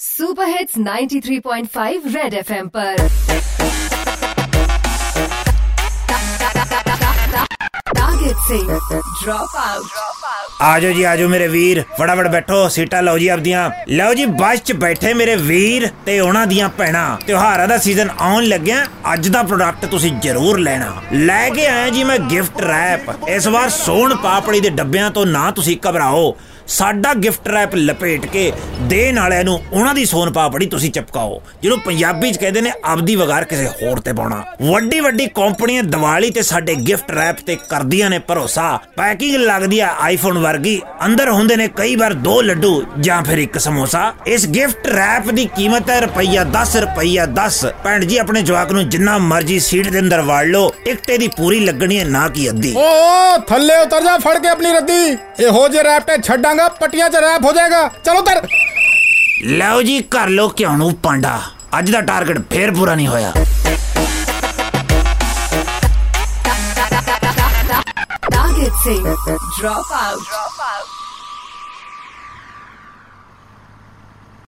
Super hits 93.5 red FM पर target से drop out ਆਜੋ ਜੀ ਆਜੋ ਮੇਰੇ ਵੀਰ ਫਟਾਫਟ ਬੈਠੋ ਸੀਟਾਂ ਲਓ ਜੀ ਆਪਦੀਆਂ ਲਓ ਜੀ ਬੱਸ 'ਚ ਬੈਠੇ ਮੇਰੇ ਵੀਰ ਤੇ ਉਹਨਾਂ ਦੀਆਂ ਭੈਣਾਂ ਤਿਉਹਾਰਾਂ ਦਾ ਸੀਜ਼ਨ ਆਉਣ ਲੱਗਿਆ ਅੱਜ ਦਾ ਪ੍ਰੋਡਕਟ ਤੁਸੀਂ ਜ਼ਰੂਰ ਲੈਣਾ। ਲੈ ਕੇ ਆਇਆ ਜੀ ਮੈਂ ਗਿਫਟ ਰੈਪ ਇਸ ਵਾਰ ਸੋਨ ਪਾਪੜੀ ਦੇ ਡੱਬਿਆਂ ਤੋਂ ਨਾ ਤੁਸੀਂ ਘਬਰਾਓ। ਸਾਡਾ ਗਿਫਟ ਰੈਪ ਲਪੇਟ ਕੇ ਦੇਣ ਵਾਲਿਆਂ ਨੂੰ ਉਹਨਾਂ ਦੀ ਸੋਨ ਪਾਪੜੀ ਤੁਸੀਂ ਚਪਕਾਓ। ਜਿਹਨੂੰ ਪੰਜਾਬੀ 'ਚ ਕਹਿੰਦੇ ਨੇ ਆਪਦੀ ਵਗਾਰ ਕਿਸੇ ਹੋਰ ਤੇ ਪਾਉਣਾ। ਵੱਡੀ ਵੱਡੀ ਕੰਪਨੀਆਂ ਦੀਵਾਲੀ ਤੇ ਸਾਡੇ ਗਿਫਟ ਰੈਪ ਤੇ ਕਰਦੀਆਂ ਨੇ ਭਰੋਸਾ। ਪੈਕਿੰਗ ਲੱਗਦੀ ਆ ਆਈਫੋਨ ਵਰਗੀ, ਅੰਦਰ ਹੁੰਦੇ ਨੇ ਕਈ ਵਾਰ ਦੋ ਲੱਡੂ ਜਾਂ ਫਿਰ ਇੱਕ ਸਮੋਸਾ। ਇਸ ਗਿਫਟ ਰੈਪ ਦੀ ਕੀਮਤ ਹੈ ਰੁਪਈਆ 10 ਰੁਪਈਆ 10 ਭੈਣ ਜੀ, ਆਪਣੇ ਜਵਾਕ ਨੂੰ ਜਿੰਨਾ ਮਰਜ਼ੀ ਸੀਟ ਦੇ ਅੰਦਰ ਵੜ ਲਓ ਟਿਕਟੇ ਦੀ ਪੂਰੀ ਲੱਗਣੀ ਹੈ ਨਾ ਕਿ ਅੱਧੀ। ਓ ਥੱਲੇ ਉਤਰ ਜਾ ਫੜ ਕੇ ਆਪਣੀ ਰੱਦੀ। ਇਹੋ ਜੇ ਰੈਪਟੇ ਛੱਡਾਂਗਾ ਪਟੀਆਂ 'ਚ ਰੈਪ ਹੋ ਜਾਏਗਾ। ਚਲ ਉਤਰ। ਲਓ ਜੀ ਕਰ ਲੋ ਕਿਉਂ ਪਾਂਡਾ। ਅੱਜ ਦਾ ਟਾਰਗੇਟ ਫੇਰ ਪੂਰਾ ਨਹੀਂ ਹੋਇਆ। Target say drop out. Drop out.